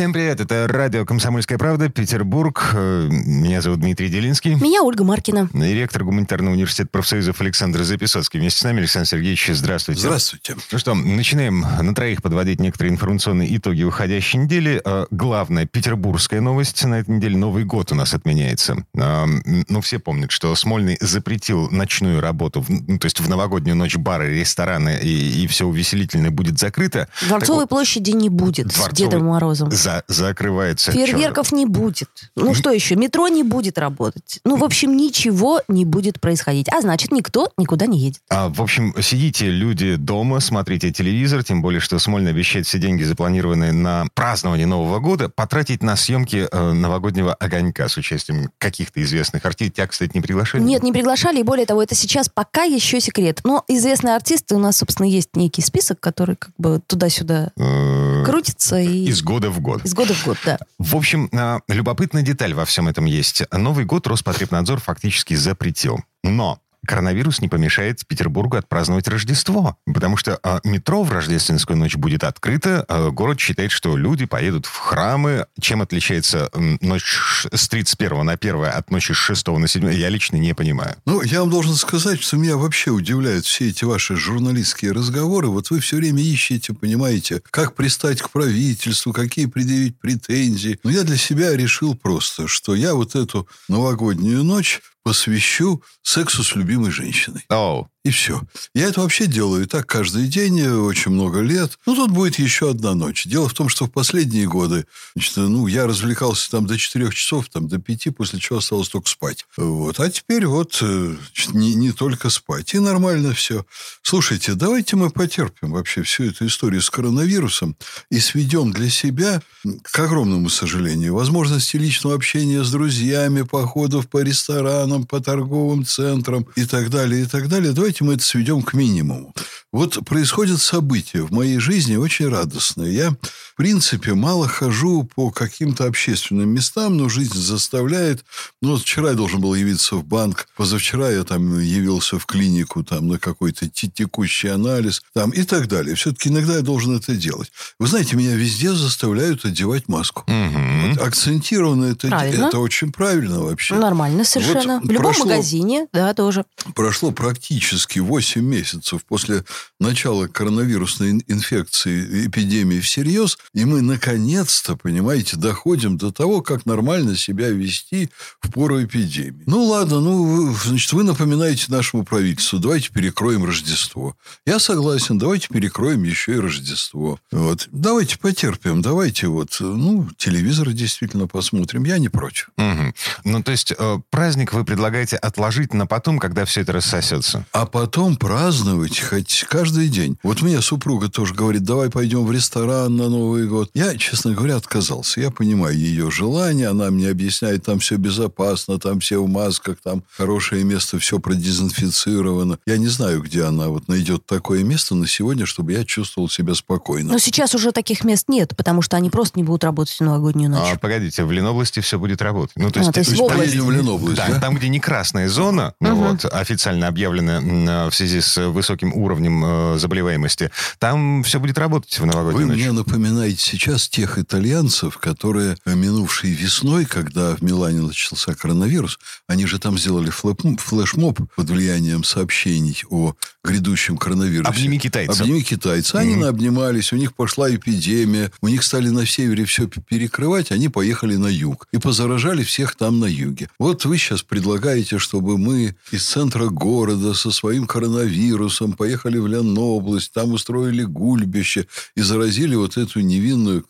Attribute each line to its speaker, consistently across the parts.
Speaker 1: Всем привет, это радио «Комсомольская правда», Петербург. Э, Меня зовут Дмитрий Делинский.
Speaker 2: Меня Ольга Маркина.
Speaker 1: И ректор гуманитарного университета профсоюзов Александр Записоцкий. Вместе с нами Александр Сергеевич, здравствуйте.
Speaker 3: Здравствуйте.
Speaker 1: Ну что, начинаем на троих подводить некоторые информационные итоги уходящей недели. Э, Главная петербургская новость на этой неделе. Новый год у нас отменяется. Э, Ну, все помнят, что Смольный запретил ночную работу, ну, то есть в новогоднюю ночь бары, рестораны и, и все увеселительное будет закрыто.
Speaker 2: Дворцовой
Speaker 1: Так
Speaker 2: площади не будет с Дедом Морозом.
Speaker 1: За- закрывается.
Speaker 2: Фейерверков не будет. Ну что еще? Метро не будет работать. Ну, в общем, ничего не будет происходить. А значит, никто никуда не едет.
Speaker 1: А, в общем, сидите, люди, дома, смотрите телевизор, тем более, что Смольный обещает все деньги, запланированные на празднование Нового года, потратить на съемки э, новогоднего огонька с участием каких-то известных артистов. Тебя, кстати, не приглашали?
Speaker 2: Нет, не приглашали, и более того, это сейчас пока еще секрет. Но известные артисты, у нас, собственно, есть некий список, который как бы туда-сюда
Speaker 1: Э,
Speaker 2: крутится и...
Speaker 1: Из года в год.
Speaker 2: Из года в год, да.
Speaker 1: В общем, а, любопытная деталь во всем этом есть. Новый год Роспотребнадзор фактически запретил. Но коронавирус не помешает Петербургу отпраздновать Рождество. Потому что а, метро в рождественскую ночь будет открыто. а, город считает, что люди поедут в храмы. Чем отличается ночь с 31 на 1 от ночи с 6 на 7, я лично не понимаю.
Speaker 3: Ну, я вам должен сказать, что меня вообще удивляют все эти ваши журналистские разговоры. Вот вы все время ищете, понимаете, как пристать к правительству, какие предъявить претензии. Но я для себя решил просто, что я вот эту новогоднюю ночь посвящу сексу с любимой женщиной.
Speaker 1: Оу.
Speaker 3: И все. Я это вообще делаю так каждый день, э, очень много лет. Ну, тут будет еще одна ночь. Дело в том, что в последние годы, значит, ну, я развлекался там до 4 часов, там до 5, после чего осталось только спать. Вот. А теперь вот э, значит, не, не только спать. И нормально все. Слушайте, давайте мы потерпим вообще всю эту историю с коронавирусом и сведем для себя, к огромному сожалению, возможности личного общения с друзьями, походов по ресторанам, по торговым центрам и так далее, и так далее. Давайте мы это сведем к минимуму. Вот происходят события в моей жизни очень радостные. Я, в принципе, мало хожу по каким-то общественным местам, но жизнь заставляет. Ну, вот вчера я должен был явиться в банк, позавчера я там явился в клинику там, на какой-то те- текущий анализ там, и так далее. Все-таки иногда я должен это делать. Вы знаете, меня везде заставляют одевать маску.
Speaker 1: Мгм.
Speaker 3: Вот акцентированно это,
Speaker 2: Правильно.
Speaker 3: это очень правильно вообще.
Speaker 2: Нормально совершенно.
Speaker 3: Вот
Speaker 2: в любом
Speaker 3: прошло-
Speaker 2: магазине, да, тоже.
Speaker 3: Прошло практически 8 месяцев после начала коронавирусной ин- инфекции, эпидемии всерьез, и мы наконец-то, понимаете, доходим до того, как нормально себя вести в пору эпидемии. Ну, ладно, ну, значит, вы напоминаете нашему правительству, давайте перекроем Рождество. Я согласен, давайте перекроем еще и Рождество. Вот. Давайте потерпим, давайте вот, ну, телевизор действительно посмотрим, я не против.
Speaker 1: Мгм. Ну, то есть э, праздник вы предлагаете отложить на потом, когда все это рассосется?
Speaker 3: А потом праздновать хоть каждый день. Вот мне супруга тоже говорит, давай пойдем в ресторан на Новый год. Я, честно говоря, отказался. Я понимаю ее желание. Она мне объясняет, там все безопасно, там все в масках, там хорошее место, все продезинфицировано. Я не знаю, где она вот найдет такое место на сегодня, чтобы я чувствовал себя спокойно.
Speaker 2: Но сейчас уже таких мест нет, потому что они просто не будут работать в новогоднюю ночь.
Speaker 1: А, погодите, в Ленобласти все будет работать. Ну, то
Speaker 2: А,
Speaker 1: есть,
Speaker 2: то есть
Speaker 1: э,
Speaker 2: в области.
Speaker 3: Поедем в Ленобласть,
Speaker 1: Да,
Speaker 3: да?
Speaker 1: там, где не красная зона, ну, вот, официально объявлена м, э, в связи с высоким уровнем э, заболеваемости, там все будет работать в
Speaker 3: Вы
Speaker 1: новогоднюю ночь.
Speaker 3: мне напоминаете сейчас тех итальянцев, которые э, минувшей весной, когда в Милане начался коронавирус, они же там сделали флешмоб под влиянием сообщений о грядущем коронавирусе.
Speaker 1: Обними китайца.
Speaker 3: Обними китайца. Они
Speaker 1: Мгм.
Speaker 3: обнимались, у них пошла эпидемия, у них стали на севере все перекрывать, они поехали на юг и позаражали всех там на юге. Вот вы сейчас предлагаете, чтобы мы из центра города со своим коронавирусом поехали в Ленобласть, там устроили гульбище и заразили вот эту невинную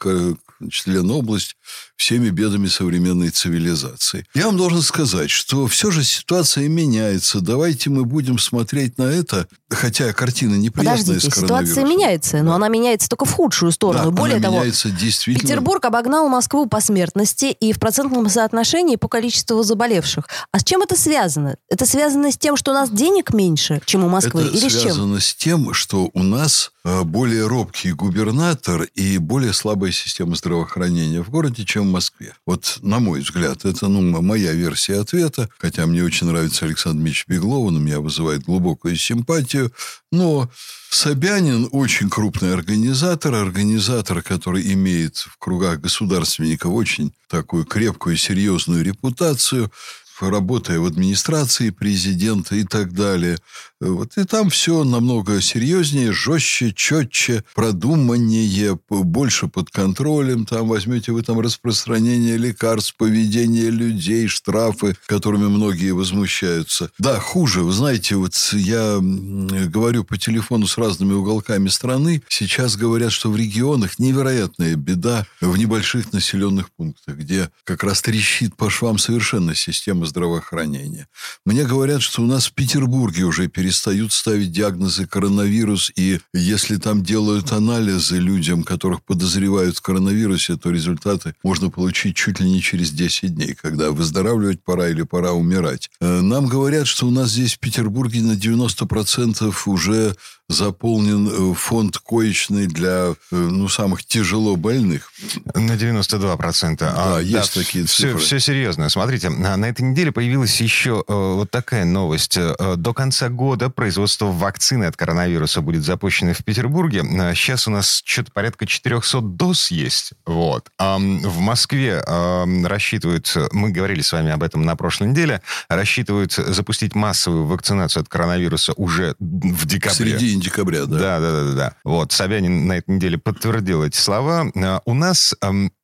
Speaker 3: значит, Ленобласть всеми бедами современной цивилизации. Я вам должен сказать, что все же ситуация меняется. Давайте мы будем смотреть на это, хотя картина неприятная
Speaker 2: Подождите, ситуация меняется, но она меняется только в худшую сторону.
Speaker 3: Да,
Speaker 2: Более того,
Speaker 3: меняется действительно.
Speaker 2: Петербург обогнал Москву по смертности и в процентном соотношении по количеству заболевших. А с чем это связано? Это связано с тем, что у нас денег меньше, чем у Москвы?
Speaker 3: Это
Speaker 2: Или с чем?
Speaker 3: связано с тем, что у нас э, более робкий губернатор и более слабая система здравоохранения в городе, чем Москве. Вот, на мой взгляд, это ну, моя версия ответа, хотя мне очень нравится Александр Мич Беглов, он у меня вызывает глубокую симпатию, но Собянин очень крупный организатор, организатор, который имеет в кругах государственников очень такую крепкую, серьезную репутацию работая в администрации президента и так далее. Вот, и там все намного серьезнее, жестче, четче, продуманнее, больше под контролем. Там возьмете вы там распространение лекарств, поведение людей, штрафы, которыми многие возмущаются. Да, хуже. Вы знаете, вот я говорю по телефону с разными уголками страны. Сейчас говорят, что в регионах невероятная беда в небольших населенных пунктах, где как раз трещит по швам совершенно система здравоохранения. Мне говорят, что у нас в Петербурге уже перестают ставить диагнозы коронавирус, и если там делают анализы людям, которых подозревают в коронавирусе, то результаты можно получить чуть ли не через 10 дней, когда выздоравливать пора или пора умирать. Э, нам говорят, что у нас здесь в Петербурге на 90% уже заполнен э, фонд коечный для э, ну, самых тяжело больных.
Speaker 1: На 92%. Да,
Speaker 3: а, есть да, такие
Speaker 1: все,
Speaker 3: цифры.
Speaker 1: Все серьезно. Смотрите, на этой неделе появилась еще э, вот такая новость. До конца года производство вакцины от коронавируса будет запущено в Петербурге. Сейчас у нас что-то порядка 400 доз есть. Вот. А в Москве рассчитывают, мы говорили с вами об этом на прошлой неделе, рассчитывают запустить массовую вакцинацию от коронавируса уже в декабре.
Speaker 3: Среди декабря, да.
Speaker 1: Да, да, да, да. Вот, Собянин на этой неделе подтвердил эти слова. У нас,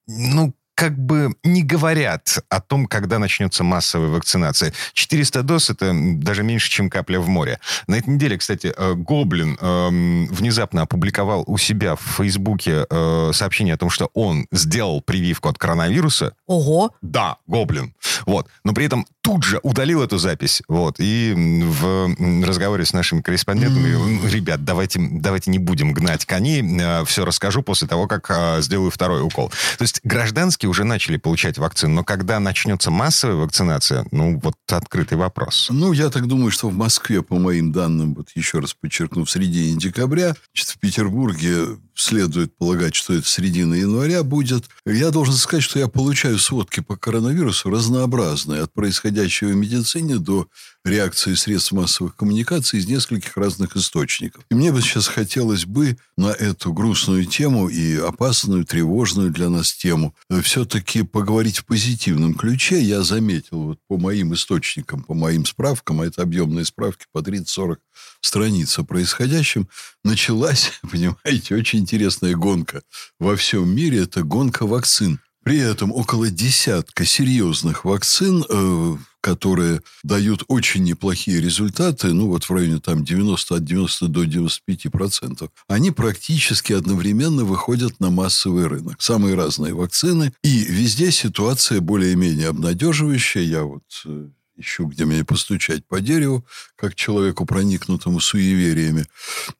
Speaker 1: ну, как бы не говорят о том, когда начнется массовая вакцинация. 400 доз — это даже меньше, чем капля в море. На этой неделе, кстати, э, Гоблин э, внезапно опубликовал у себя в Фейсбуке э, сообщение о том, что он сделал прививку от коронавируса.
Speaker 2: Ого!
Speaker 1: Да, Гоблин. Вот. Но при этом тут же удалил эту запись. Вот. И в разговоре с нашими корреспондентами, mm. ребят, давайте, давайте не будем гнать коней, э, все расскажу после того, как э, сделаю второй укол. То есть гражданские уже начали получать вакцину, но когда начнется массовая вакцинация, ну, вот открытый вопрос.
Speaker 3: Ну, я так думаю, что в Москве, по моим данным, вот еще раз подчеркну, в середине декабря, значит, в Петербурге следует полагать, что это середина января будет. Я должен сказать, что я получаю сводки по коронавирусу разнообразные, от происходящего в медицине до реакции средств массовых коммуникаций из нескольких разных источников. И мне бы сейчас хотелось бы на эту грустную тему и опасную, тревожную для нас тему все-таки поговорить в позитивном ключе. Я заметил вот по моим источникам, по моим справкам, а это объемные справки по 30-40 страниц о происходящем, началась, понимаете, очень интересная гонка во всем мире. Это гонка вакцин. При этом около десятка серьезных вакцин, э, которые дают очень неплохие результаты, ну вот в районе там 90 от 90 до 95 процентов, они практически одновременно выходят на массовый рынок. Самые разные вакцины. И везде ситуация более-менее обнадеживающая. Я вот э, ищу, где мне постучать по дереву, как человеку, проникнутому суевериями.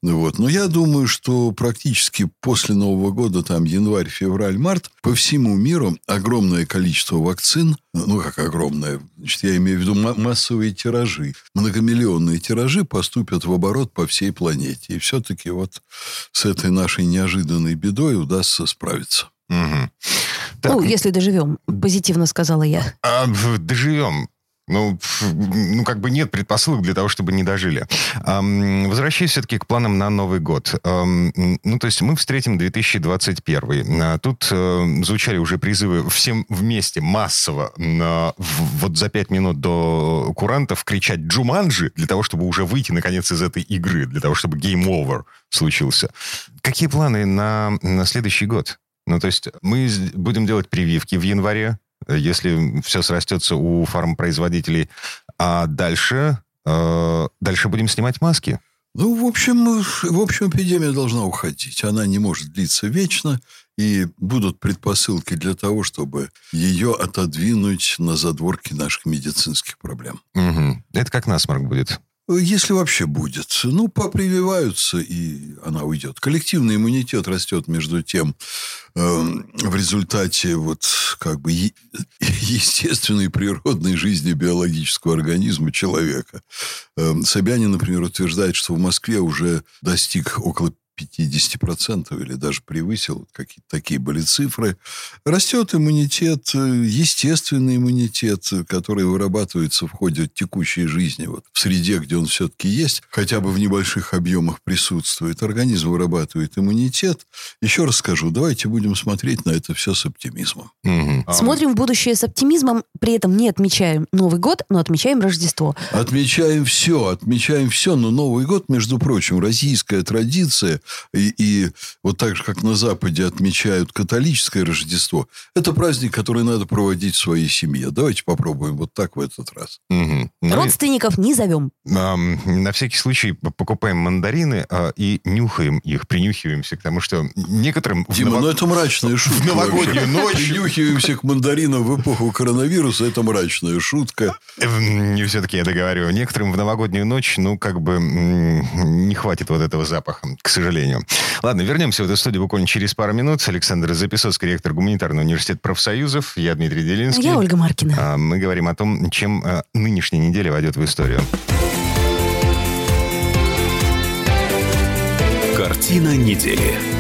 Speaker 3: Вот. Но я думаю, что практически после Нового года, там январь, февраль, март, по всему миру огромное количество вакцин, ну как огромное, значит, я имею в виду массовые тиражи, многомиллионные тиражи поступят в оборот по всей планете. И все-таки вот с этой нашей неожиданной бедой удастся справиться.
Speaker 1: Угу.
Speaker 2: Так. Ну, если доживем, позитивно сказала я.
Speaker 1: А, доживем. Ну, ну, как бы нет предпосылок для того, чтобы не дожили. Эм, возвращаясь все-таки к планам на Новый год. Эм, ну, то есть мы встретим 2021. А тут э, звучали уже призывы всем вместе, массово, э, вот за пять минут до курантов кричать «Джуманджи!» для того, чтобы уже выйти, наконец, из этой игры, для того, чтобы over случился. Какие планы на, на следующий год? Ну, то есть мы будем делать прививки в январе, если все срастется у фармпроизводителей. А дальше, э, дальше будем снимать маски.
Speaker 3: Ну, в общем, в общем, эпидемия должна уходить. Она не может длиться вечно, и будут предпосылки для того, чтобы ее отодвинуть на задворки наших медицинских проблем.
Speaker 1: Угу. Это как насморк будет.
Speaker 3: Если вообще будет. Ну, попрививаются, и она уйдет. Коллективный иммунитет растет между тем э, в результате вот как бы е- естественной природной жизни биологического организма человека. Э, Собянин, например, утверждает, что в Москве уже достиг около 50% или даже превысил, какие-то такие были цифры. Растет иммунитет, естественный иммунитет, который вырабатывается в ходе текущей жизни, вот, в среде, где он все-таки есть, хотя бы в небольших объемах присутствует. Организм вырабатывает иммунитет. Еще раз скажу, давайте будем смотреть на это все с оптимизмом.
Speaker 1: Мгм.
Speaker 2: Смотрим в будущее с оптимизмом, при этом не отмечаем Новый год, но отмечаем Рождество.
Speaker 3: Отмечаем все, отмечаем все, но Новый год, между прочим, российская традиция, и, и вот так же, как на Западе отмечают католическое Рождество, это праздник, который надо проводить в своей семье. Давайте попробуем вот так в этот раз.
Speaker 1: Мгм. Ну и,
Speaker 2: Родственников не зовем.
Speaker 1: ам, на всякий случай покупаем мандарины а, и нюхаем их, принюхиваемся к тому, что некоторым... в
Speaker 3: Дима,
Speaker 1: ново-
Speaker 3: ну это мрачная шутка.
Speaker 1: новогоднюю
Speaker 3: вообще.
Speaker 1: ночь.
Speaker 3: Принюхиваемся к мандаринам в эпоху коронавируса, это мрачная шутка.
Speaker 1: Эм, Не все-таки я договариваю. Некоторым в новогоднюю ночь, ну, как бы не хватит вот этого запаха, к сожалению. Ладно, вернемся в эту студию буквально через пару минут. Александр Записоцкий, ректор Гуманитарного университета профсоюзов. Я Дмитрий Делинский.
Speaker 2: Я Ольга Маркина.
Speaker 1: А, Мы говорим о том, чем а, нынешняя неделя войдет в историю.
Speaker 4: Картина недели.